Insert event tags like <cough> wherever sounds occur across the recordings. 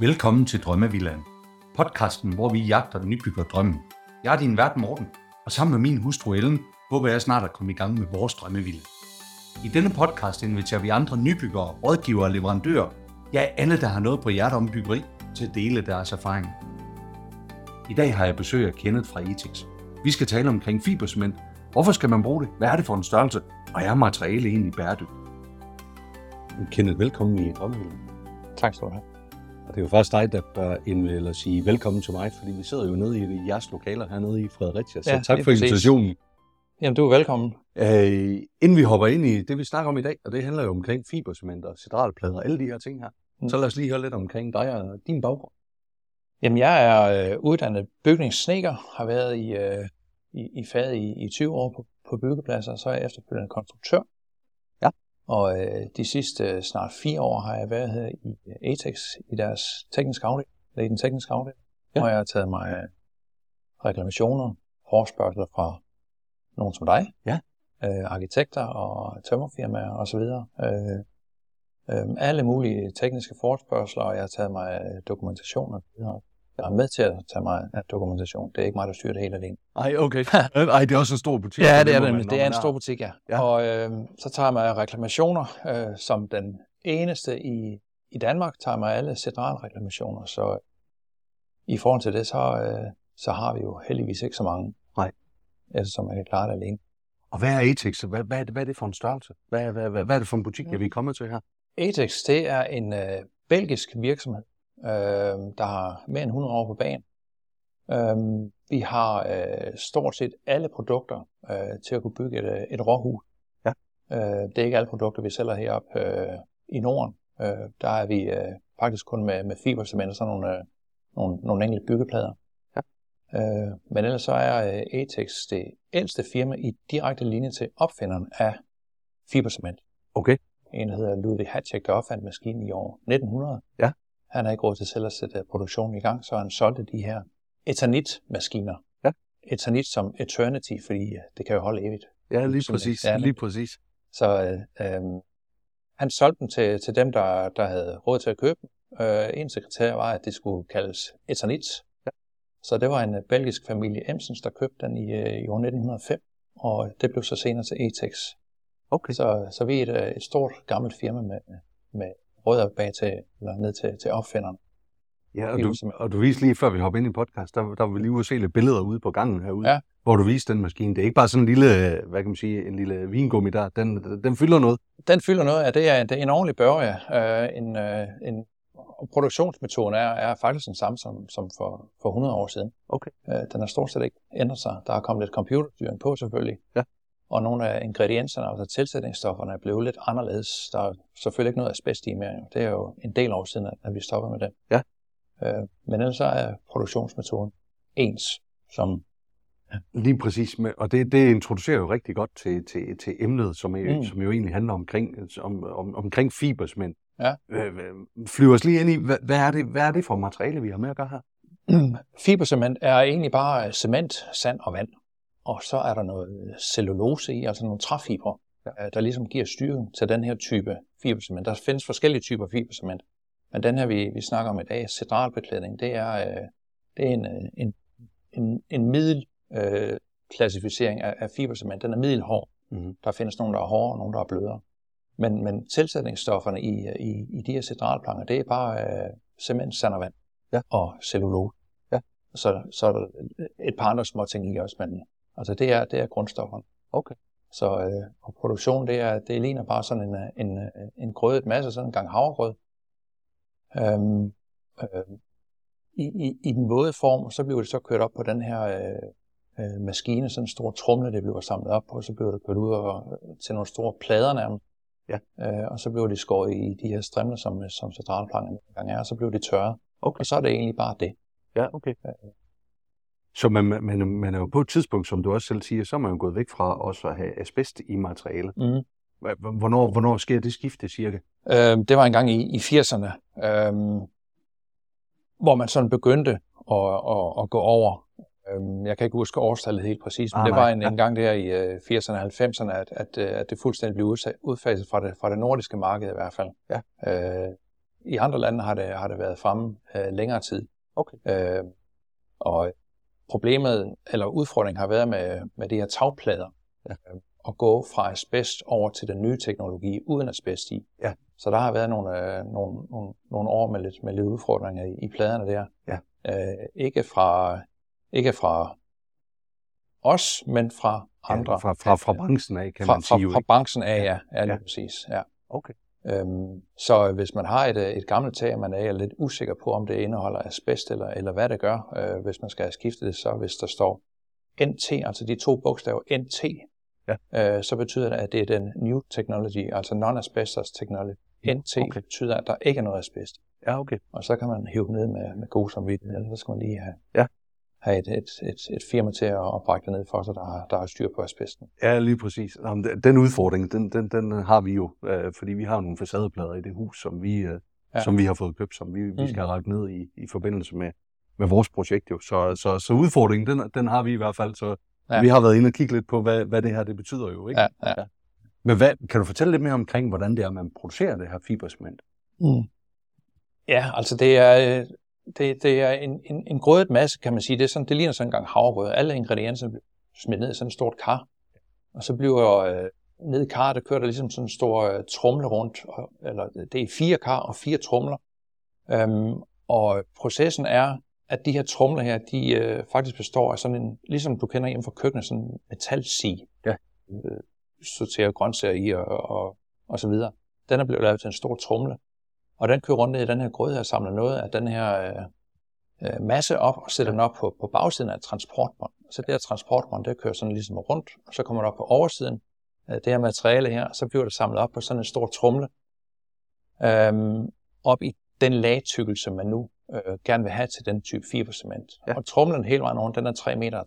Velkommen til Drømmevillaen. Podcasten, hvor vi jagter den nybygger drømmen. Jeg er din vært Morten, og sammen med min hustru Ellen, håber jeg snart at komme i gang med vores drømmevilla. I denne podcast inviterer vi andre nybyggere, rådgivere og leverandører, ja alle, der har noget på hjertet om byggeri, til at dele deres erfaring. I dag har jeg besøg af Kenneth fra Etix. Vi skal tale omkring fibercement. Hvorfor skal man bruge det? Hvad er det for en størrelse? Og er materiale egentlig bæredygtigt? Kenneth, velkommen i Drømmevillaen. Tak skal du have. Og det er jo faktisk dig, der bør indvælge at sige velkommen til mig, fordi vi sidder jo nede i jeres lokaler hernede i Fredericia. Så Ja, tak for invitationen. Jamen, du er velkommen. Øh, inden vi hopper ind i det, vi snakker om i dag, og det handler jo omkring fibercement og cedralplader og alle de her ting her, Mm. mm. så lad os lige høre lidt omkring dig og din baggrund. Jamen, jeg er øh, uddannet bygningssneker, har været i, øh, i, i faget i, i 20 år på, på byggepladser, og så er jeg efterfølgende konstruktør. Og øh, de sidste øh, snart fire år har jeg været her i øh, Atex i deres tekniske afdeling, eller i den tekniske afdeling, Ja. hvor jeg har taget mig af reklamationer, forspørgsler fra nogen som dig, Ja. øh, arkitekter og tømmerfirmaer osv. Øh, øh, alle mulige tekniske forspørgseler, og jeg har taget mig af dokumentation og videre. Jeg er med til at tage mig af dokumentation. Det er ikke mig, der styrer det hele alene. Ej, okay. <laughs> Ej, det er også en stor butik. Ja, det er det. Det er en stor butik, ja. Ja. Og øh, så tager mig reklamationer, øh, som den eneste i, i Danmark, tager mig alle centralreklamationer. Så i forhold til det, så, øh, så har vi jo heldigvis ikke så mange. Nej. Eftersom man kan klare det alene. Og hvad er Etix? Hvad, hvad, er det, hvad er det for en størrelse? Hvad, hvad, hvad, hvad er det for en butik, ja. vi er kommet til her? Atex, det er en øh, belgisk virksomhed, øh, der har mere end 100 år på banen. Øh, vi har øh, stort set alle produkter øh, til at kunne bygge et, øh, et råhus. Ja. Øh, det er ikke alle produkter, vi sælger heroppe øh, i Norden. Øh, der er vi øh, faktisk kun med, med fibercement og sådan nogle, øh, nogle, nogle enkelte byggeplader. Ja. Øh, men ellers så er øh, Atex det ældste firma i direkte linje til opfinderen af fibercement Okay. en, der hedder Ludwig Hatchek, der opfandt maskinen i år 1900. Ja. Han har ikke råd til selv at sætte produktionen i gang, så han solgte de her Eternit-maskiner. Ja. Eternit som Eternity, fordi øh, det kan jo holde evigt. Ja, lige Simpelthen. præcis. Ja, lige præcis. Så øh, øh, han solgte dem til, til dem, der, der havde råd til at købe dem. Øh, en sekretær var, at det skulle kaldes Eternit. Ja. Så det var en øh, belgisk familie Emsens, der købte den i, i år 1905, og det blev så senere til Etex. Okay. Så, så vi er et, et stort gammelt firma med, med rødder bag til, eller ned til, til opfinderen. Ja, og du, og du viste lige før vi hopper ind i podcast, der, der var vi lige ude at se lidt billeder ude på gangen herude, Ja. hvor du viste den maskine. Det er ikke bare sådan en lille, hvad kan man sige, en lille vingummi der. Den, den fylder noget. Den fylder noget af, det er, det er en ordentlig børge. Øh, en, øh, en, og produktionsmetoden er, er faktisk den samme som, som for, for 100 år siden. Okay. Øh, den har stort set ikke ændret sig. Der er kommet lidt computerstyring på selvfølgelig. Ja. Og nogle af ingredienserne, altså tilsætningsstofferne, er blevet lidt anderledes. Der er selvfølgelig ikke noget asbest i mere. Jo. Det er jo en del år siden, at- vi stopper med det. Ja. Øh, men ellers så er produktionsmetoden ens, som Lige præcis. Med, og det, det introducerer jo rigtig godt til, til, til emnet, som, er, mm. Som jo egentlig handler omkring, om, om, omkring fibersmænd. Ja. Øh, øh, flyver os lige ind i, hvad, hvad, er det, hvad er det for materiale, vi har med at gøre her? <clears throat> Fibercement er egentlig bare cement, sand og vand. Og så er der noget cellulose i, altså nogle træfibre, ja. der ligesom giver styrke til den her type fibercement. Der findes forskellige typer fibercement. Men den her, vi, vi snakker om i dag, cedralbeklædning, det er, øh, det er en, øh, en, en, en middel øh, klassificering af, af fibercement. Den er middelhård. Mm-hmm. Der findes nogle, der er hårdere, og nogle, der er blødere. Men, men tilsætningsstofferne i, i, i de her cedralplanger, det er bare øh, cement, sand og vand Ja. og cellulose. Ja. Så, så er der et par andre små ting i også, men altså det er, det er grundstofferne. Okay. Så øh, og produktion, det, er, det ligner bare sådan en, øh, en, øh, en grød, et masse sådan en gang havregrød. Øhm, øh, i, i, I den våde form, så bliver det så kørt op på den her øh, øh, maskine, sådan en stor trumle, det bliver samlet op på, så bliver det kørt ud og, øh, til nogle store plader nærmest. Ja. Øh, og så bliver de skåret i de her strimler, som, som centralplankerne gang er, og så bliver de tørret. Okay. Og så er det egentlig bare det. Ja, okay. Så man, man, man er jo på et tidspunkt, som du også selv siger, så er man jo gået væk fra også at have asbest i materialet. Mm. Hvornår, hvornår sker det skifte cirka? Øh, det var engang i, i 80'erne, øh, hvor man sådan begyndte at, at, at gå over. Øh, jeg kan ikke huske årstallet helt præcis, men Ah, det var en, en gang der i øh, 80'erne og 90'erne, at, at, øh, at det fuldstændig blev udfaset fra det, fra det nordiske marked i hvert fald. Ja. Øh, i andre lande har det, har det været fremme øh, længere tid. Okay. Øh, og problemet, eller udfordringen har været med, med de her tagplader, Ja. øh, at gå fra asbest over til den nye teknologi uden asbest i. Ja. Så der har været nogle, øh, nogle, nogle, nogle år med lidt, med lidt udfordringer i, i pladerne der. Ja. Øh, ikke, fra, ikke fra os, men fra andre. Ja, fra, fra, fra branchen af, kan fra, man sige. fra, fra branchen af, ja. Ja, lige Ja. præcis. Ja. Okay. Øhm, så hvis man har et, øh, et gammelt tag, og man er lidt usikker på, om det indeholder asbest eller, eller hvad det gør, øh, hvis man skal have skiftet det, så hvis der står NT, altså de to bogstaver NT, Ja. øh, så betyder det, at det er den new technology, altså non-asbestos technology. NT okay. betyder, at der ikke er noget asbest. Ja, okay. Og så kan man hive ned med, med god samvittighed, eller så skal man lige have, Ja. Have et, et, et, et firma til at, brække det ned for sig, der, har- der har styr på asbesten. Ja, lige præcis. Den- udfordring, den, den, den har vi jo, øh, fordi vi har nogle facadeplader i det hus, som vi, øh, Ja. ja. som vi har fået købt, som vi, vi Mm. skal have rækket ned i, i forbindelse med, med vores projekt. Jo. Så, så, så udfordringen, den, den har vi i hvert fald. Så Ja. ja. vi har været inde og kigge lidt på, hvad, hvad det her det betyder jo. Ikke? Ja, ja. Men hvad, kan du fortælle lidt mere omkring, hvordan det er, man producerer det her fibercement? Mm. Ja, altså det er, øh, det, det er en, en, en grødet masse, kan man sige. Det, er sådan, det ligner sådan en gang havregrød. Alle ingredienser bliver smidt ned i sådan et stort kar. Og så bliver øh, ned i karret, der kører der ligesom sådan en stor øh, trumle rundt. Og, eller det er fire kar og fire trumler. Øhm, og processen er, at de her trumler her, de øh, faktisk består af sådan en, ligesom du kender hjemme fra køkkenet, sådan en metalsig. Ja. Øh, sorterer grøntsager i og, og, og så videre. Den er blevet lavet til en stor trumle. Og den kører rundt ned i den her grød og samler noget af den her øh, øh, masse op og sætter den op på, på bagsiden af et transportbånd. Så det her transportbånd, det kører sådan ligesom rundt, og så kommer det op på oversiden af det her materiale her, så bliver det samlet op på sådan en stor trumle. Øhm, op i den lagtykkelse, man nu øh, gerne vil have til den type fibercement. Ja. Og trumlen hele vejen rundt, den er 3,60 meter.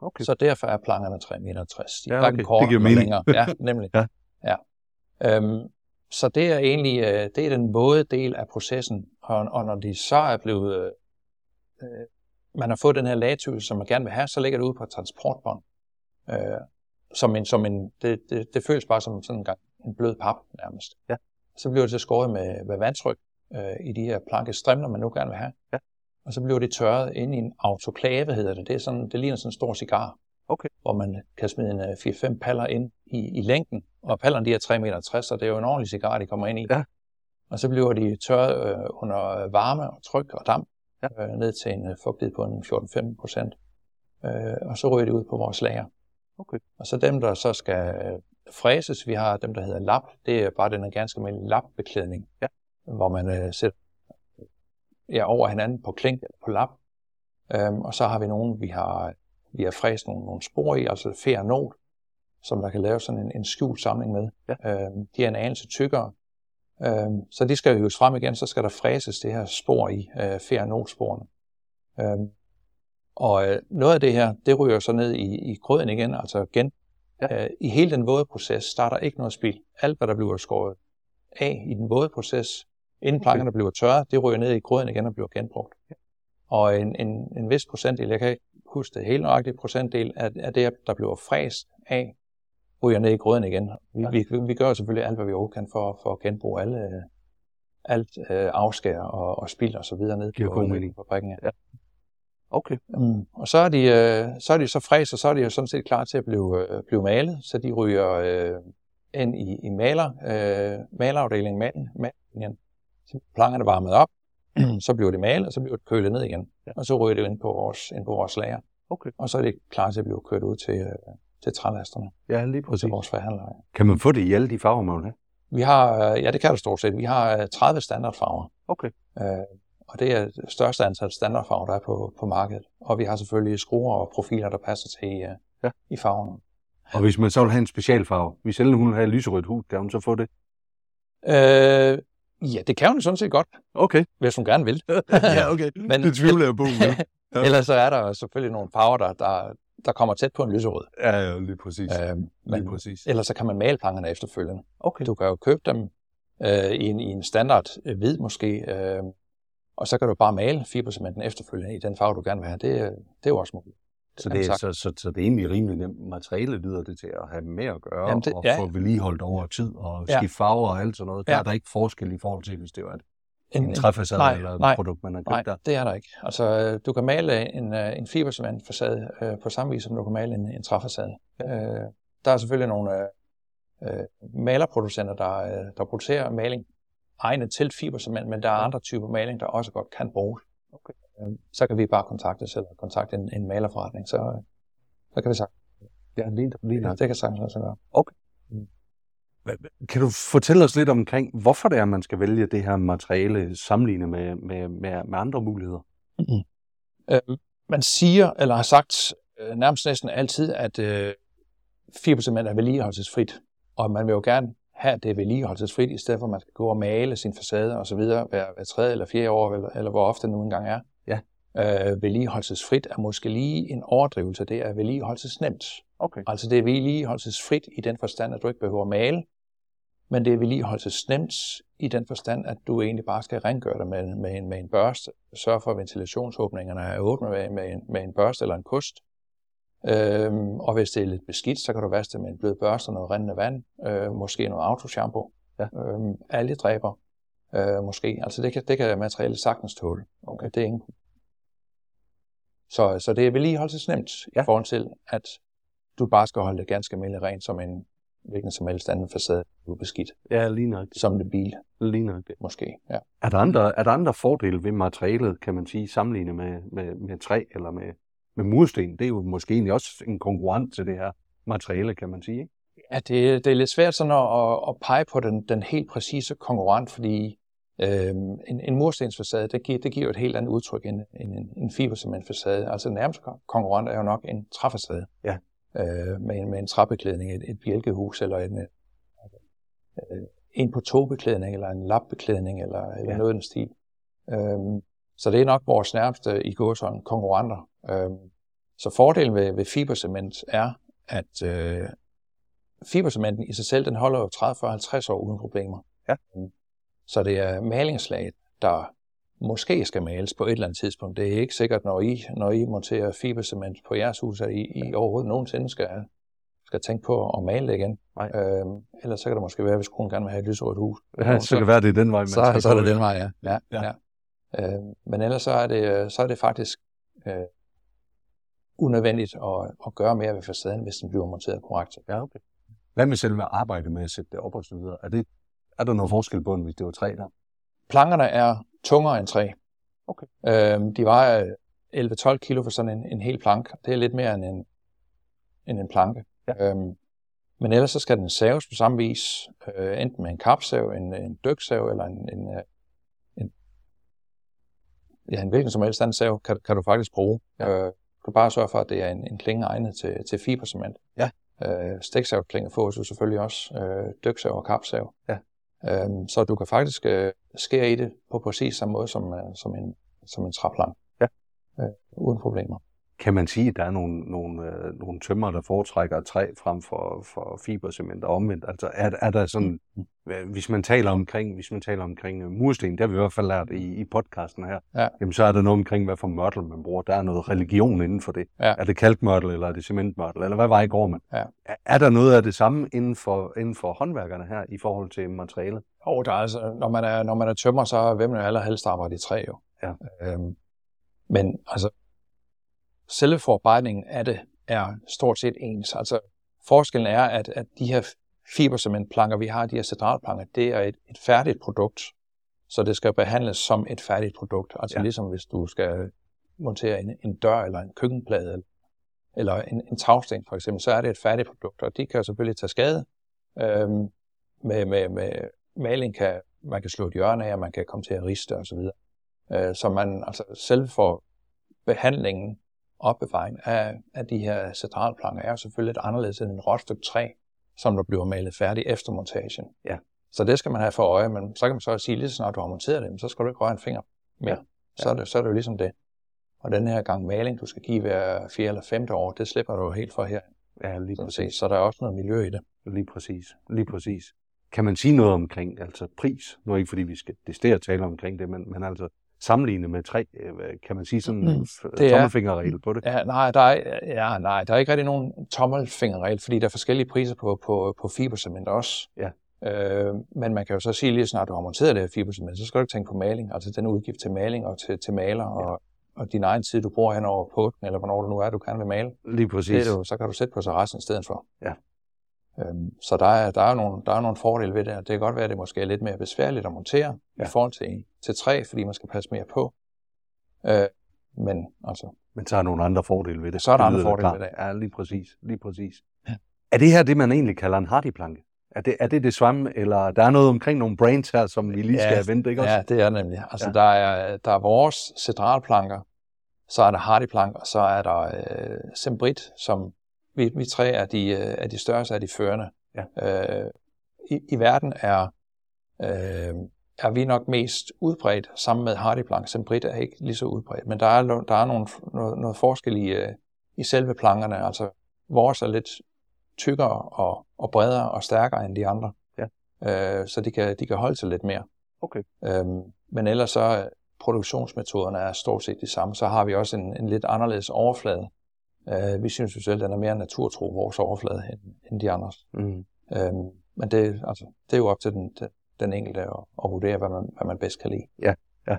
Okay. Så derfor er plankerne 3,60 meter. De er Ja, okay. kortere Det giver mening. længere. Ja, nemlig. <laughs> Ja. ja. Øhm, så det er egentlig øh, det er den våde del af processen. Og, og når de så er blevet, øh, øh, man har fået den her lagtykkelse, som man gerne vil have, så ligger det ude på et transportbånd. Øh, som en, som en, det, det, det føles bare som sådan en, gang, en blød pap nærmest. Ja. Så bliver det så skåret med, med vandtryk øh, i de her plankestrimler, man nu gerne vil have. Ja. Og så bliver det tørret ind i en autoklave, hedder det. Det, er sådan, det ligner sådan en stor cigar, Okay. hvor man kan smide en øh, 4-5 paller ind i, i længden. Og pallerne de er 3,60 meter, så det er jo en ordentlig cigar, de kommer ind i. Ja. Og så bliver de tørret øh, under varme og tryk og damp, Ja. øh, ned til en øh, fugtighed på en 14-15 procent. Øh, og så ryger de ud på vores lager. Okay. Og så dem, der så skal øh, fræses, vi har dem, der hedder lap. Det er bare den ganske almindelige lapbeklædning, Ja. hvor man øh, sætter ja, over hinanden på klink eller på lap. Øhm, og så har vi nogle, vi har, vi har fræst nogle, nogle spor i, altså fær not, som der kan lave sådan en, en skjult samling med. Ja. Øhm, de er en anelse tykkere. Øhm, så de skal hives frem igen, så skal der fræses det her spor i, øh, fær notsporene. Øhm, og øh, noget af det her, det ryger så ned i, i grøden igen, altså igen. Ja. Øh, I hele den våde proces starter ikke noget spild. Alt, hvad der bliver skåret af i den våde proces, inden plankerne bliver tørre, det ryger ned i grøden igen og bliver genbrugt. Og en, en, en vis procentdel, jeg kan ikke huske det helt nøjagtigt, procentdel af, af det, der bliver fræst af, ryger ned i grøden igen. Vi, Ja. vi, vi gør selvfølgelig alt, hvad vi overhovedet kan for, for at genbruge alle, øh, alt øh, afskær og, og spild og så videre ned Giver på, god mening. fabrikken. Ja. Okay. Mm. Og så er, de, øh, så er de så fræst, og så er de jo sådan set klar til at blive, øh, blive malet, så de ryger øh, ind i, i maler, øh, malerafdelingen, mal, malingen. Så plankerne varmet op, <clears throat> så bliver de malet, og så bliver det kølet ned igen. Ja. Og så ryger det ind på vores, ind på vores lager. Okay. Og så er det klar til at blive kørt ud til, øh, til trælasterne, Ja, lige præcis. til vores forhandlere. Kan man få det i alle de farver, man vil have? Vi har, øh, ja det kan du stort set, vi har øh, 30 standardfarver. Okay. Øh, og det er det største antal standardfarver, der er på, på markedet. Og vi har selvfølgelig skruer og profiler, der passer til i, øh, Ja. i farven. Og hvis man så vil have en specialfarve, hvis Ellen hun vil have lyserødt hud, kan hun så få det? Øh, ja, det kan hun sådan set godt, Okay. hvis hun gerne vil. <laughs> ja, okay. Men- det tvivler jeg på. Men... <laughs> Ja. Ellers så er der selvfølgelig nogle farver, der, der, der kommer tæt på en lyserød. Ja, ja, lige præcis. Øh, lige men præcis. ellers så kan man male plankerne efterfølgende. Okay. Du kan jo købe dem øh, i, en, i en standard øh, hvid måske, øh, og så kan du bare male fibercementen efterfølgende i den farve, du gerne vil have. Det, det er jo også muligt. Så det, er, så, så, så det er egentlig rimelig nemt materiale, lyder det til at have med at gøre, Jamen det- og ja. få vedligeholdt over tid, og Ja. skifte farver og alt sådan noget. Der Ja. er der ikke forskel i forhold til, hvis det var et en, en træfacade nej, eller et nej, produkt, man har købt Nej, der? det er der ikke. Altså, øh, du kan male en, øh, en fibercementfacade øh, på samme vis, som du kan male en, en træfacade. Ja. Øh, der er selvfølgelig nogle øh, øh, malerproducenter, der, øh, der producerer maling egnet til fibercement, men der er andre typer maling, der også godt kan bruges. Okay. Øh, så kan vi bare kontakte os, eller kontakte en, en malerforretning, så, øh, så kan vi sagt. Ja, lige, lige Ja, det kan sagtens lade sig gøre. Kan du fortælle os lidt omkring, hvorfor det er, man skal vælge det her materiale sammenlignet med, med, med, med andre muligheder? Øh, man siger, eller har sagt øh, nærmest næsten altid, at øh, fibercement er vedligeholdelsesfrit, og man vil jo gerne have det vedligeholdelsesfrit, i stedet for at man skal gå og male sin facade og så videre hver, hver tredje eller fjerde år, eller, eller hvor ofte det nu engang er. Ja. Øh, vedligeholdelsesfrit er måske lige en overdrivelse. Det er vedligeholdelsesnemt. Okay. Altså det er vedligeholdelsesfrit i den forstand, at du ikke behøver at male, men det er vedligeholdelsesnemt i den forstand, at du egentlig bare skal rengøre det med, med, en, med en børste. Sørg for, at ventilationsåbningerne er åbne med, med, en, med en børste eller en kost. Øhm, og hvis det er lidt beskidt, så kan du vaske det med en blød børste og noget rindende vand. Øh, måske noget autoshampoo. Ja. Øhm, algedræber. Øh, måske. Altså det kan, det kan materialet sagtens tåle. Okay. Det er ingen. Så, så det er vedligeholdelsesnemt ja. i forhold til, at du bare skal holde det ganske almindeligt rent som en hvilken som helst anden facade, er beskidt. Ja, lige nok. Som en bil, Lige nok. måske. Ja. Er der, andre, er der andre fordele ved materialet, kan man sige, sammenlignet med, med, med træ eller med, med mursten? Det er jo måske egentlig også en konkurrent til det her materiale, kan man sige. Ikke? Ja, det, det er lidt svært sådan at, at, at pege på den, den helt præcise konkurrent, fordi øhm, en, en murstensfacade, det giver, det giver jo et helt andet udtryk end, end en, en fibercementfacade. Altså den nærmeste konkurrent er jo nok en træfacade. Ja. Øh, med, en, med en træbeklædning, et, et bjælkehus eller en, øh, en på togbeklædning eller en lappeklædning eller, eller Ja. noget i den stil. Øhm, så det er nok vores nærmeste i gåsøjne konkurrenter. Øhm, så fordelen ved, ved fibercement er, at øh, fibercementen i sig selv, den holder jo 30-50 år uden problemer. Ja. Så det er malingslaget, der måske skal males på et eller andet tidspunkt. Det er ikke sikkert, når I, når I monterer fibercement på jeres hus, at I, I overhovedet nogensinde skal, skal tænke på at male det igen. Nej. Øhm, ellers så kan det måske være, hvis konen gerne vil have et lyserødt hus. <laughs> Ja, så kan det være, det er den vej, man så, skal så er det den vej, ja. ja, Ja. ja. Øh, men ellers så er det, så er det faktisk øh, unødvendigt at, at gøre mere ved facaden, hvis den bliver monteret korrekt. Ja, okay. Hvad med selve arbejdet med at sætte det op og så videre? Er, det, er der noget forskel på hvis det var træ der? Plankerne er tungere end træ. Okay. Øhm, de vejer 11-12 kilo for sådan en, en hel plank. Det er lidt mere end en, end en planke. Ja. Øhm, men ellers så skal den saves på samme vis, øh, enten med en kapsav, en, en dyksav eller en, en, øh, en, ja, en hvilken som helst anden sav, kan, kan du faktisk bruge. Ja. Øh, du bare sørge for, at det er en, en klinge egnet til, til fibercement. Ja. Øh, stiksav fås jo selvfølgelig også, øh, dyksav og kapsav. Ja. Øhm, så du kan faktisk øh, skære i det på præcis samme måde som, øh, som, en, som en træplank. Ja. Øh, uden problemer. Kan man sige, at der er nogle, nogle, øh, nogle tømmer, der foretrækker træ frem for, for fibercement og omvendt? Altså er, er der sådan, hvis man taler omkring, hvis man taler omkring øh, mursten, det har vi i hvert fald lært i, i podcasten her, Ja. jamen så er der noget omkring, hvad for mørtel man bruger. Der er noget religion inden for det. Ja. Er det kalkmørtel, eller er det cementmørtel, eller hvad vej går man? Ja. Er, er der noget af det samme inden for, inden for håndværkerne her, i forhold til materialet? Og der er altså, når man er, når man er tømmer, så vil man jo allerhelst arbejde i træ jo. Ja. Øhm, men altså, selve forarbejdningen af det er stort set ens. Altså, forskellen er, at, at de her fibercementplanker, vi har, de her cedralplanker, det er et, et færdigt produkt. Så det skal behandles som et færdigt produkt. Altså Ja. ligesom hvis du skal montere en, en dør eller en køkkenplade eller, eller en, en tagsten for eksempel, så er det et færdigt produkt, og de kan selvfølgelig tage skade. Øhm, med, med, med maling kan man kan slå et hjørne af, og man kan komme til at riste osv. Øh, så man altså selv for behandlingen opbevaring af, af de her centralplanker er jo selvfølgelig lidt anderledes end en råt stykke træ, som der bliver malet færdig efter montagen. Ja. Så det skal man have for øje, men så kan man så sige, lige så snart du har monteret det, så skal du ikke røre en finger mere. Ja. Så, er det, så er det jo ligesom det. Og den her gang maling, du skal give hver fjerde eller femte år, det slipper du jo helt for her. Ja, lige Så, præcis. så der er også noget miljø i det. Lige præcis. Lige præcis. Kan man sige noget omkring altså pris? Nu er ikke fordi vi skal decideret tale omkring det, men, men altså sammenlignet med træ, øh, kan man sige sådan en Mm. er- tommelfingerregel på det? Ja, nej, der er, ja, nej, der er ikke rigtig nogen tommelfingerregel, fordi der er forskellige priser på, på, på fibercement også. Ja. Øh, men man kan jo så sige, lige snart du har monteret det her fibercement, så skal du ikke tænke på maling, altså den udgift til maling og til, til maler, ja. og, og din egen tid, du bruger hen over påsken, eller hvornår det nu er, du kan vil male. Lige præcis. Det du, så kan du sætte på resten i stedet for. Ja. Øhm, så der er, der, er nogle, der er nogle fordele ved det, det kan godt være, at det måske er lidt mere besværligt at montere ja. i forhold til, til træ, fordi man skal passe mere på. Øh, men altså... Men så er der nogle andre fordele ved det. Så er der andre fordele ved det. Ja, lige præcis. Lige præcis. Ja. Er det her det, man egentlig kalder en hardiplanke? Er det, er det det svamme, eller der er noget omkring nogle brains her, som vi lige skal ja, vente, ikke også? Ja, det er nemlig. Altså, ja. der, er, der er vores centralplanker, så er der hardiplank, og så er der øh, Sembrit, som vi, vi tre er de, øh, er de største af de førende. Ja. Øh, i, I verden er, øh, er vi nok mest udbredt sammen med hardiplank. Sembrit er ikke lige så udbredt, men der er, der er nogle, noget, noget forskel i, øh, i selve plankerne. Altså, vores er lidt tykkere og, og bredere og stærkere end de andre. Ja. Øh, så de kan, de kan holde sig lidt mere. Okay. Øhm, men ellers så produktionsmetoderne er stort set de samme. Så har vi også en, en lidt anderledes overflade. Øh, vi synes jo selv, den er mere naturtro, vores overflade, end, end de andres. Mm. Øhm, men det, altså, det er jo op til den, den, den enkelte at, at vurdere, hvad man, hvad man bedst kan lide. Ja, ja.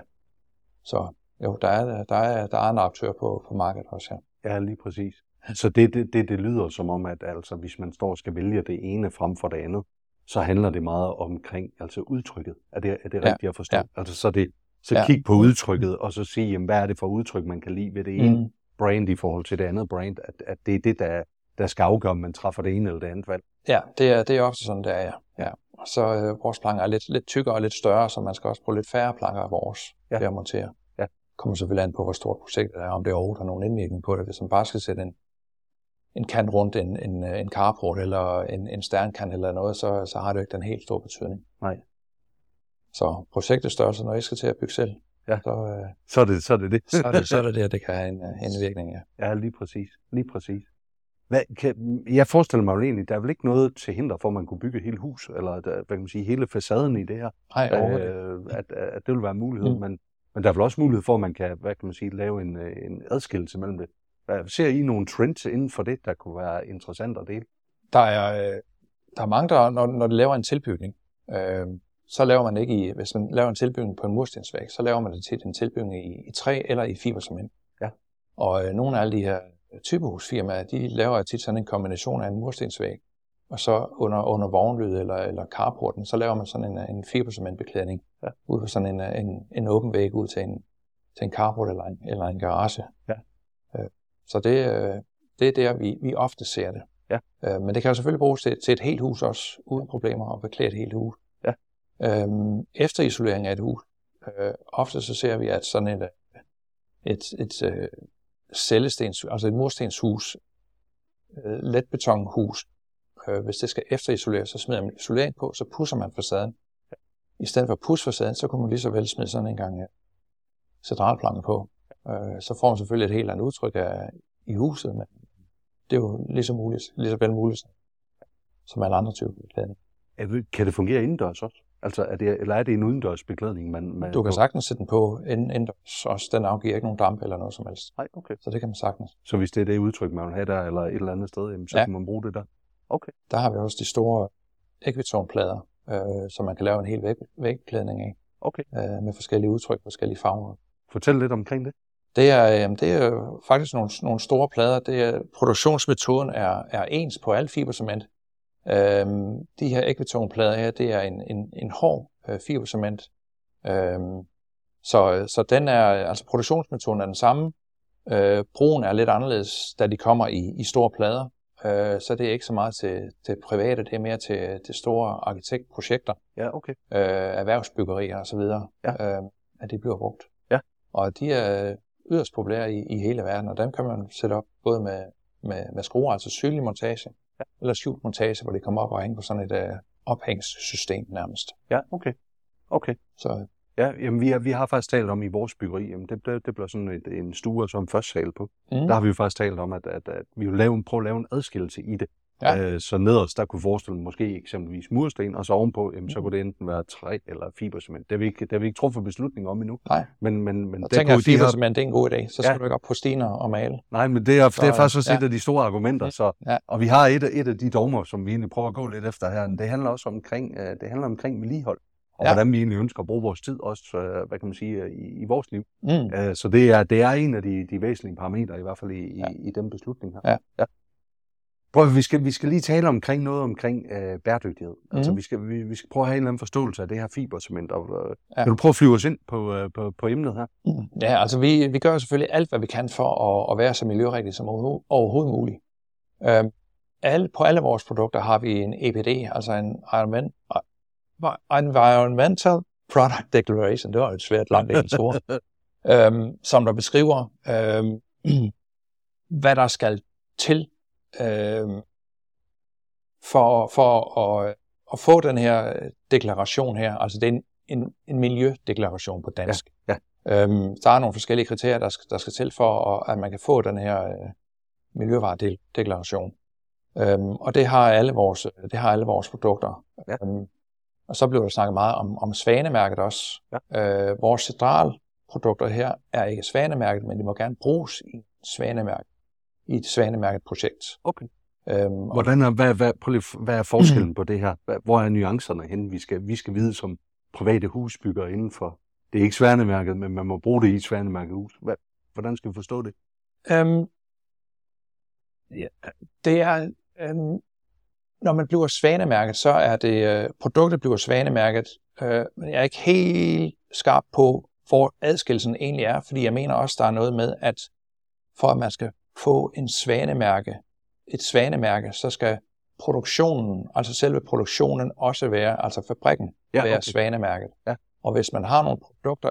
Så jo, der er, der er, der er en aktør på, på markedet også, ja. Ja, lige præcis. Så det, det, det, det lyder som om, at altså, hvis man står og skal vælge det ene frem for det andet, så handler det meget omkring altså udtrykket. Er det, er det rigtigt ja. at forstå? Ja. Altså, så, det, så ja. kig på udtrykket, og så sige, jamen, hvad er det for udtryk, man kan lide ved det ene mm. Brand i forhold til det andet brand? At, at det er det, der, der skal afgøre, om man træffer det ene eller det andet valg. Ja, det er, det er ofte sådan, det er, ja. ja. Så øh, vores planker er lidt, lidt tykkere og lidt større, så man skal også bruge lidt færre planker af vores ja. ved at montere. Ja. kommer selvfølgelig an på, hvor stort projektet er, om det overhovedet har nogen indvirkning på det. Hvis man bare skal sætte en en kant rundt en, en, en carport eller en, en sternkant eller noget, så, så har det jo ikke den helt store betydning. Nej. Så projektets størrelse, når I skal til at bygge selv, ja. så, øh, så, er det, så er det det. så, er det, så er det det, det kan have en, <laughs> en virkning, ja. Ja, lige præcis. Lige præcis. Hvad, kan, jeg forestiller mig jo egentlig, der er vel ikke noget til hinder for, at man kunne bygge et helt hus, eller der, hvad kan man sige, hele facaden i det her, Nej, øh, at, at det vil være en mulighed, mm. men, men der er vel også mulighed for, at man kan, hvad kan man sige, lave en, en adskillelse mellem det. Hvad, ser I nogle trends inden for det, der kunne være interessant at dele? Der er, øh, der er mange, der, når, når de laver en tilbygning, øh, så laver man ikke i, hvis man laver en tilbygning på en murstensvæg, så laver man det til en tilbygning i, i træ eller i fibercement. Ja. Og øh, nogle af alle de her typehusfirmaer, de laver tit sådan en kombination af en murstensvæg, og så under, under vognlydet eller, eller carporten, så laver man sådan en, en fibercementbeklædning ja. ud på sådan en, en, en åben væg ud til en, til en carport eller en, eller en garage. Ja. Så det, øh, det er der, vi, vi ofte ser det. Ja. Øh, men det kan jo selvfølgelig bruges til, til et helt hus også, uden problemer at beklæde et helt hus. Øhm, efter isolering af et hus, øh, ofte så ser vi, at sådan et, et, et et cellestens, altså et murstenshus, øh, letbetonhus, øh, hvis det skal efterisoleres, så smider man isolering på, så pusser man facaden. I stedet for at pusse facaden, så kunne man lige så vel smide sådan en gang øh, centralplanken på øh, så får man selvfølgelig et helt andet udtryk af, i huset, men det er jo lige så, muligt, lige så vel muligt som alle andre typer beklædning. Kan det fungere indendørs også? Altså, er det, eller er det en udendørs beklædning? Man, man du kan sagtens sætte den på indendørs også. Den afgiver ikke nogen damp eller noget som helst. Nej, okay. Så det kan man sagtens. Så hvis det er det udtryk, man vil have der, eller et eller andet sted, jamen, så ja. kan man bruge det der? Okay. Der har vi også de store ekvitonplader, øh, som man kan lave en hel væg, vægbeklædning af. Okay. Øh, med forskellige udtryk, forskellige farver. Fortæl lidt omkring det. Det er, jamen, det er faktisk nogle, nogle store plader. Det er, produktionsmetoden er, er ens på al fibercement. Øhm, de her ekvitonplader her, det er en, en, en hård øh, fibercement. Øhm, så, så den er, altså produktionsmetoden er den samme. Øh, brugen er lidt anderledes, da de kommer i, i store plader. Øh, så det er ikke så meget til, til private, det er mere til, til store arkitektprojekter. Ja, okay. Øh, erhvervsbyggerier osv., ja. øh, at de bliver brugt. Ja. Og de er yderst populære i, i hele verden, og dem kan man sætte op både med, med, med skruer, altså synlig montage, ja. eller skjult montage, hvor det kommer op og hænger på sådan et uh, ophængssystem nærmest. Ja, okay. Okay. Så, ja, jamen vi, har, vi har faktisk talt om i vores byggeri, jamen det, det, det bliver sådan et, en stue som først sal på. Mm. Der har vi jo faktisk talt om, at, at, at vi vil lave, prøve at lave en adskillelse i det. Ja. Øh, så nederst, der kunne forestille måske eksempelvis mursten, og så ovenpå, jamen, så Mhm. kunne det enten være træ eller fibercement. Det har vi ikke, det har vi ikke truffet beslutning om endnu. Nej. Men, men, men Og der tænker jeg, fibercement det er en god idé. Så skal Ja. du ikke op på stiner og male. Nej, men det er, det er Så, faktisk også ja. et af de store argumenter. Så, Ja. Og vi har et, af- et af de dogmer, som vi egentlig prøver at gå lidt efter her. Det handler også omkring, øh, det handler omkring vedligehold. Og Ja. hvordan vi egentlig ønsker at bruge vores tid, også øh, hvad kan man sige, i, i vores liv. Mm. Øh, Så det er, det er en af de, de væsentlige parametre, i hvert fald i, i, Ja. i den beslutning her. Ja. ja. Prøv, vi, skal, vi skal lige tale omkring noget omkring øh, bæredygtighed. Mm. Altså, vi skal, vi, vi skal prøve at have en eller anden forståelse af det her fibercement. Og, øh, Ja. Kan du prøve at flyve os ind på, øh, på, på emnet her? Mm. Ja, altså vi, vi gør selvfølgelig alt, hvad vi kan for at, at være så miljørigtigt som overho- overhovedet muligt. Øhm, alle, på alle vores produkter har vi en EPD, altså en environment, Environmental Product Declaration, det var et svært langt engelsk ord, <laughs> øhm, som der beskriver, øhm, <clears throat> hvad der skal til øhm, for, for at, at få den her deklaration her. Altså det er en, en, en miljødeklaration på dansk. Ja, Øhm, der er nogle forskellige kriterier, der skal, der skal til for, at man kan få den her øh, miljøvaredeklaration. Øhm, og det har alle vores, det har alle vores produkter. Ja. Øhm, og så blev der snakket meget om, om svanemærket også. Ja. Øh, vores cedralprodukter her er ikke svanemærket, men de må gerne bruges i svanemærket, i et svanemærket projekt. Okay. Øhm, Hvordan er, hvad, hvad, prøv lige, hvad er forskellen på det her? Hvor er nuancerne henne? Vi skal, vi skal vide som private husbyggere inden for... Det er ikke sværnemærket, men man må bruge det i et sværnemærket hus. Hvad, hvordan skal vi forstå det? øhm, ja, det er, øhm, når man bliver svanemærket, så er det, øh, produktet bliver svanemærket, øh, men jeg er ikke helt skarp på, hvor adskillelsen egentlig er, fordi jeg mener også, der er noget med, at for at man skal få en svanemærke, et svanemærke, så skal produktionen, altså selve produktionen også være, altså fabrikken, Ja, være okay. svanemærket. Ja. Og hvis man har nogle produkter,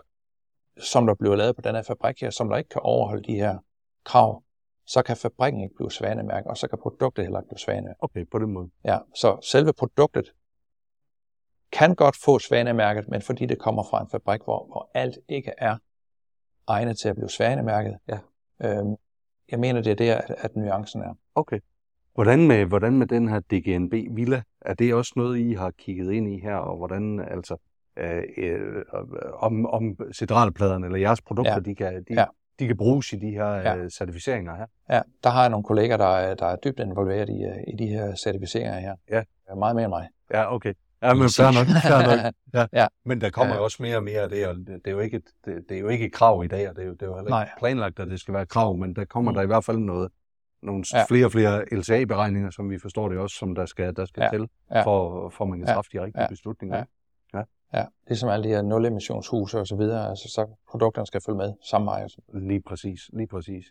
som der bliver lavet på den her fabrik her, som der ikke kan overholde de her krav, så kan fabrikken ikke blive svanemærket, og så kan produktet heller ikke blive svanemærket. Okay, på den måde. Ja, så selve produktet kan godt få svanemærket, men fordi det kommer fra en fabrik, hvor, hvor alt ikke er egnet til at blive svanemærket. Ja. Øhm, jeg mener, det er der, at, at nuancen er. Okay. Hvordan med, hvordan med den her DGNB Villa? Er det også noget, I har kigget ind i her, og hvordan altså øh, øh, om, om cedralpladerne eller jeres produkter, Ja. de, kan, de, Ja. de kan bruges i de her Ja. øh, certificeringer her? Ja, der har jeg nogle kolleger, der, er- der er dybt involveret i, øh, i de her certificeringer her. Ja. Meget mere end mig. Ja, okay. Ja, men fair nok, fair nok. <laughs> Ja. Ja. Men der kommer Ja. også mere og mere af det, og det det er jo ikke et, det, det er jo ikke et krav i dag, og det er jo, det er jo heller Nej. ikke planlagt, at det skal være et krav, men der kommer Mm. der i hvert fald noget, nogle Ja. ja. flere og flere LCA-beregninger, som vi forstår det også, som der skal, der skal Ja. til, Ja. for, for man kan Ja. træffe de rigtige Ja. beslutninger. Ja. Ja, ligesom alle de her nul-emissionshuse og så videre, altså så produkterne skal følge med samme vej. Lige præcis, lige præcis.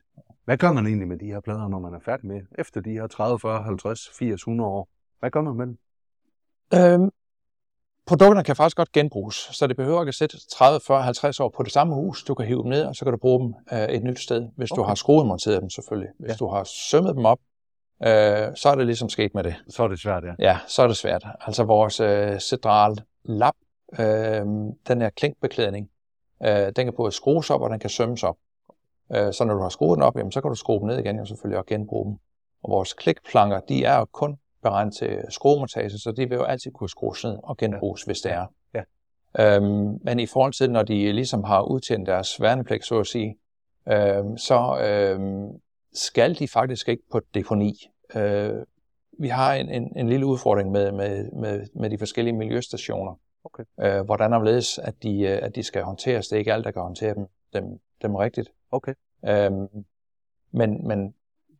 Hvad gør man egentlig med de her plader, når man er færdig med, efter de her 30, 40, 50, 80, 100 år? Hvad gør man med dem? Øhm, produkterne kan faktisk godt genbruges, så det behøver ikke at sætte 30, 40, 50 år på det samme hus. Du kan hive dem ned, og så kan du bruge dem øh, et nyt sted, hvis okay. du har skruemonteret dem selvfølgelig. Hvis Ja. du har sømmet dem op, øh, så er det ligesom sket med det. Så er det svært, ja. Ja, så er det svært. Altså vores øh, Cedral lap, øh, den her klinkbeklædning, øh, den kan både skrues op, og den kan sømmes op. Øh, så når du har skruet den op, jamen, så kan du skrue dem ned igen, og selvfølgelig og genbruge dem. Og vores klikplanker, de er jo kun beregnet til skruemontage, så de vil jo altid kunne skrues ned og genbruges, ja. hvis det er. Ja. Øhm, men i forhold til, når de ligesom har udtjent deres værnepligt, så at sige, øhm, så øhm, skal de faktisk ikke på deponi. Øh, vi har en, en, en lille udfordring med, med, med, med de forskellige miljøstationer. Okay. Øh, hvordan omledes, at de, øh, at de skal håndteres. Det er ikke alt, der kan håndtere dem, dem, dem rigtigt. Okay. Øhm, men, men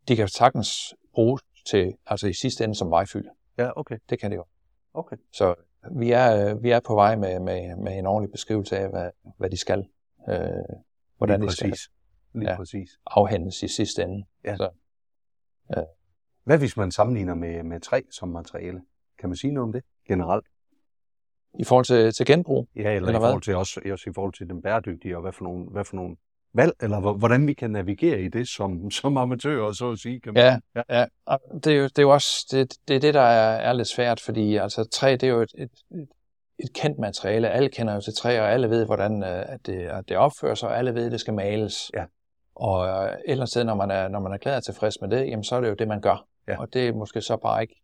de kan sagtens bruges til, altså i sidste ende som vejfylde. Ja, okay. Det kan det jo. Okay. Så vi er, øh, vi er på vej med, med, med en ordentlig beskrivelse af, hvad, hvad de skal. Øh, hvordan Lige de skal præcis. Lige Ja. præcis. afhændes i sidste ende. Ja. Så, Hvad hvis man sammenligner med, med træ som materiale? Kan man sige noget om det generelt? I forhold til, til genbrug, Ja, eller, Eller i forhold til også, også i forhold til den bæredygtige, og hvad for nogle, hvad for nogle valg, eller hvor- hvordan vi kan navigere i det som, <laughs> som amatører, så at sige. Kan man, Ja, Ja. ja. Det, er jo, det er jo også det, det, er det der er, er lidt svært, fordi altså, træ det er jo et, et, et, kendt materiale. Alle kender jo til træ, og alle ved, hvordan øh, at det, at det opfører sig, og alle ved, at det skal males. Ja. Og øh, et eller andet sted, når man er, når man er og tilfreds med det, jamen, så er det jo det, man gør. Ja. Og det er måske så bare ikke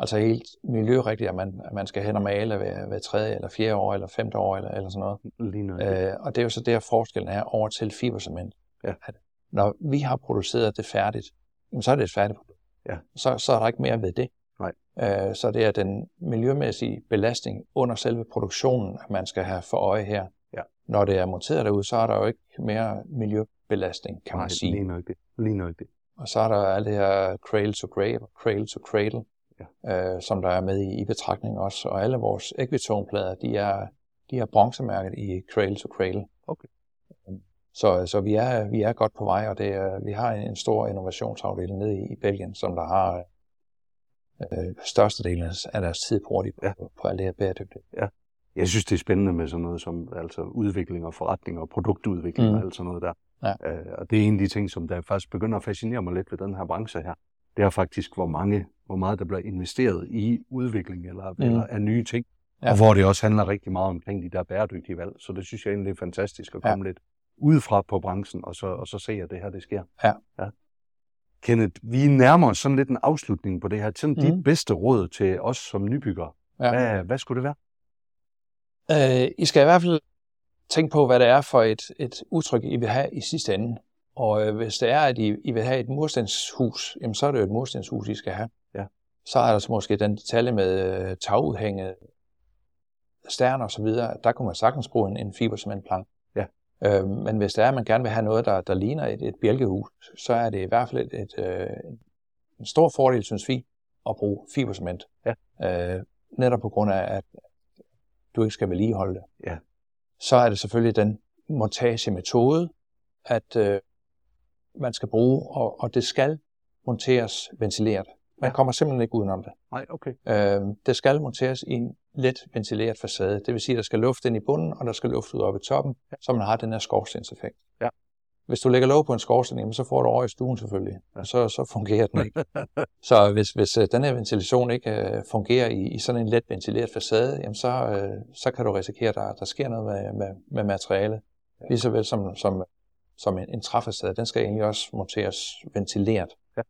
altså helt miljørigtigt, at man, at man skal hen og male hver, hver tredje eller fjerde år eller femte år eller, eller sådan noget. Lige noget. Øh, og det er jo så der forskellen er over til fibercement. Ja. At når vi har produceret det færdigt, jamen, så er det et færdigt produkt. Ja. Så, så er der ikke mere ved det. Nej. Øh, så det er den miljømæssige belastning under selve produktionen, at man skal have for øje her. Ja. Når det er monteret derude, så er der jo ikke mere miljøbelastning, kan Nej, man sige. lige noget det. Lige noget det. Og så er der alt det her cradle to grave, cradle to cradle, ja. øh, som der er med i, i betragtning også. Og alle vores Equiton-plader, de er, de er bronzemærket i cradle to cradle. Okay. Så, så vi, er, vi er godt på vej, og det er, vi har en, en stor innovationsafdeling nede i, i Belgien, som der har øh, størstedelen af deres tid bruger de på, Ja. på, på alt det her bæredygtige. Jeg synes, det er spændende med sådan noget som altså udvikling og forretning og produktudvikling Mm. og alt sådan noget der. Ja. Øh, og det er en af de ting, som der faktisk begynder at fascinere mig lidt ved den her branche her. Det er faktisk, hvor mange, hvor meget der bliver investeret i udvikling eller, Mm. eller af nye ting. Ja. Og hvor det også handler rigtig meget omkring de der bæredygtige valg. Så det synes jeg egentlig er fantastisk at Ja. komme lidt udefra på branchen, og så, og så se, at det her det sker. Ja. ja. Kenneth, vi nærmer os sådan lidt en afslutning på det her. Sådan mm. dit bedste råd til os som nybyggere. Ja. Hvad, hvad skulle det være? Øh, I skal i hvert fald tænke på, hvad det er for et, et udtryk, I vil have i sidste ende. Og øh, hvis det er, at I, I vil have et murstenshus, jamen så er det jo et murstenshus, I skal have. Ja. Så er der så måske den detalje med øh, tagudhænget, så videre. Der kunne man sagtens bruge en, en fibercementplank. Ja. Øh, men hvis det er, at man gerne vil have noget, der, der ligner et, et bjælkehus, så er det i hvert fald et, et, øh, en stor fordel, synes vi, at bruge fibercement. Ja. Øh, netop på grund af, at du ikke skal vedligeholde det. Ja. Så er det selvfølgelig den montagemetode, at øh, man skal bruge, og, og det skal monteres ventileret. Man kommer simpelthen ikke udenom det. Nej, okay. Øh, det skal monteres i en let ventileret facade. Det vil sige, at der skal luft ind i bunden, og der skal luft ud oppe i toppen, Ja. så man har den her skorstenseffekt. Ja. Hvis du lægger låg på en skorsten, jamen, så får du over i stuen selvfølgelig, og så, så fungerer den ikke. <laughs> så hvis, hvis øh, den her ventilation ikke øh, fungerer i, i sådan en let ventileret facade, jamen, så, øh, så kan du risikere, at der, der sker noget med, med, med materiale. Lige så vel som, som, som en, en træfacade, den skal egentlig også monteres ventileret. Ja.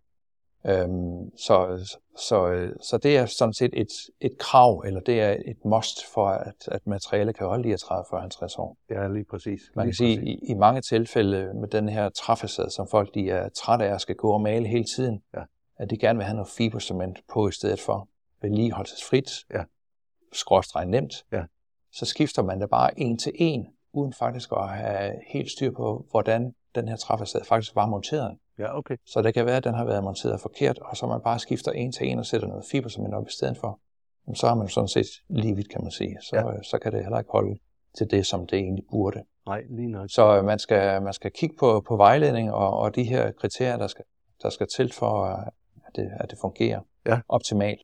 Øhm, så, så, så det er sådan set et, et krav, eller det er et must for, at, at materialet kan holde de her 30, 40, 50 år. Ja, lige præcis. Man lige kan sige, i, i mange tilfælde med den her træfacade, som folk de er trætte af at skal gå og male hele tiden, Ja. at de gerne vil have noget fibercement på i stedet for vedligeholdelsesfrit, Ja. skråstreg nemt, Ja. så skifter man det bare en til en, uden faktisk at have helt styr på, hvordan den her træfacade faktisk var monteret. Ja, okay. Så det kan være, at den har været monteret forkert, og så man bare skifter en til en og sætter noget fibercement op i stedet for. Så har man sådan set lige vidt, kan man sige. Så, Ja. ja. så kan det heller ikke holde til det, som det egentlig burde. Nej, lige nok. Så øh, man skal, man skal kigge på, på vejledning og, og de her kriterier, der skal, der skal til for, øh, at det, at det fungerer Ja. optimalt.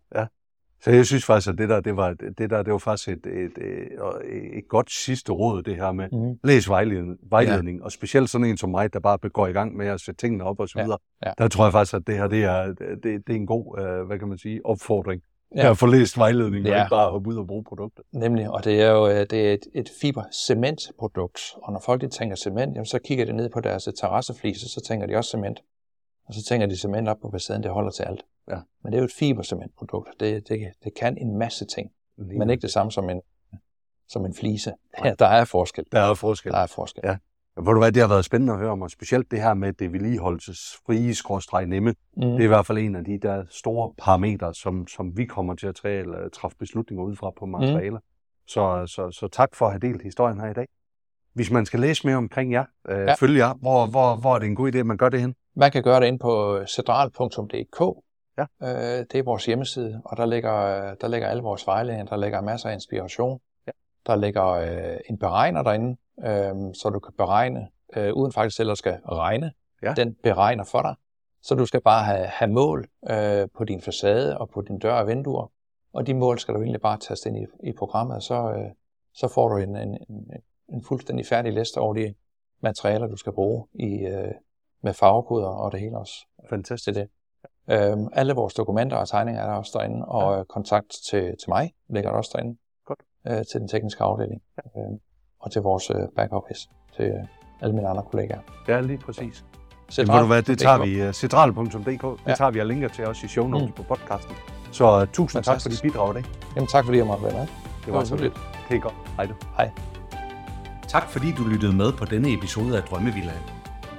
Så jeg synes faktisk, at det der, det var, det der, det var faktisk et, et, et, et godt sidste råd, det her med, Mm-hmm. læs vejledning, vejledning ja. og specielt sådan en som mig, der bare går i gang med at sætte tingene op og så videre. ja. Der tror jeg faktisk, at det her, det er, det, det er en god, øh, hvad kan man sige, opfordring. Ja. At få læst vejledning, og Ja. ikke bare hoppe ud og bruge produktet. Nemlig, og det er jo øh, det er et, et fibercementprodukt. Og når folk de tænker cement, jamen, så kigger de ned på deres terrassefliser, så tænker de også cement. Og så tænker de cement op på facaden, det holder til alt. Ja. Men det er jo et fibercementprodukt. Det, det, det kan en masse ting, Lige men ikke det samme som en, som en flise. Ja, der er forskel. Der er forskel. Der er forskel. Ja. Hvor du hvad, det har været spændende at høre om, og specielt det her med det vedligeholdelsesfrie skråstreg nemme. Mm. Det er i hvert fald en af de der store parametre, som, som vi kommer til at eller træffe beslutninger ud fra på materialer. Mm. Så, så, så tak for at have delt historien her i dag. Hvis man skal læse mere omkring jer, øh, ja. Følge jer, hvor, hvor, hvor er det en god idé, at man gør det hen? Man kan gøre det ind på central.dk. Ja. Øh, det er vores hjemmeside, og der ligger, der ligger alle vores vejledninger, der ligger masser af inspiration. Ja. Der ligger øh, en beregner derinde, øh, så du kan beregne, øh, uden faktisk selv at skal regne. Ja. Den beregner for dig. Så du skal bare have, have mål øh, på din facade og på din dør og vinduer, og de mål skal du egentlig bare taste ind i, i programmet, og så, øh, så får du en, en, en, en fuldstændig færdig liste over de materialer, du skal bruge i, øh, med farvekoder og det hele også Fantastisk. til det. Øhm, alle vores dokumenter og tegninger er der også derinde, og ja. kontakt til, til mig ligger der også derinde. Godt. Øh, til den tekniske afdeling. Ja. Øhm, og til vores øh, back office, til øh, alle mine andre kollegaer. Ja, lige præcis. Jamen, ved du hvad, det tager vi, uh, central.dk, det Ja. tager vi og linker til også i show notes Mm. på podcasten. Så uh, tusind tak for Fantastisk. dit bidrag i dag. Jamen tak fordi jeg måtte være med. Det var så lidt. Det er godt. Hej du. Tak fordi du lyttede med på denne episode af Drømmevillaen.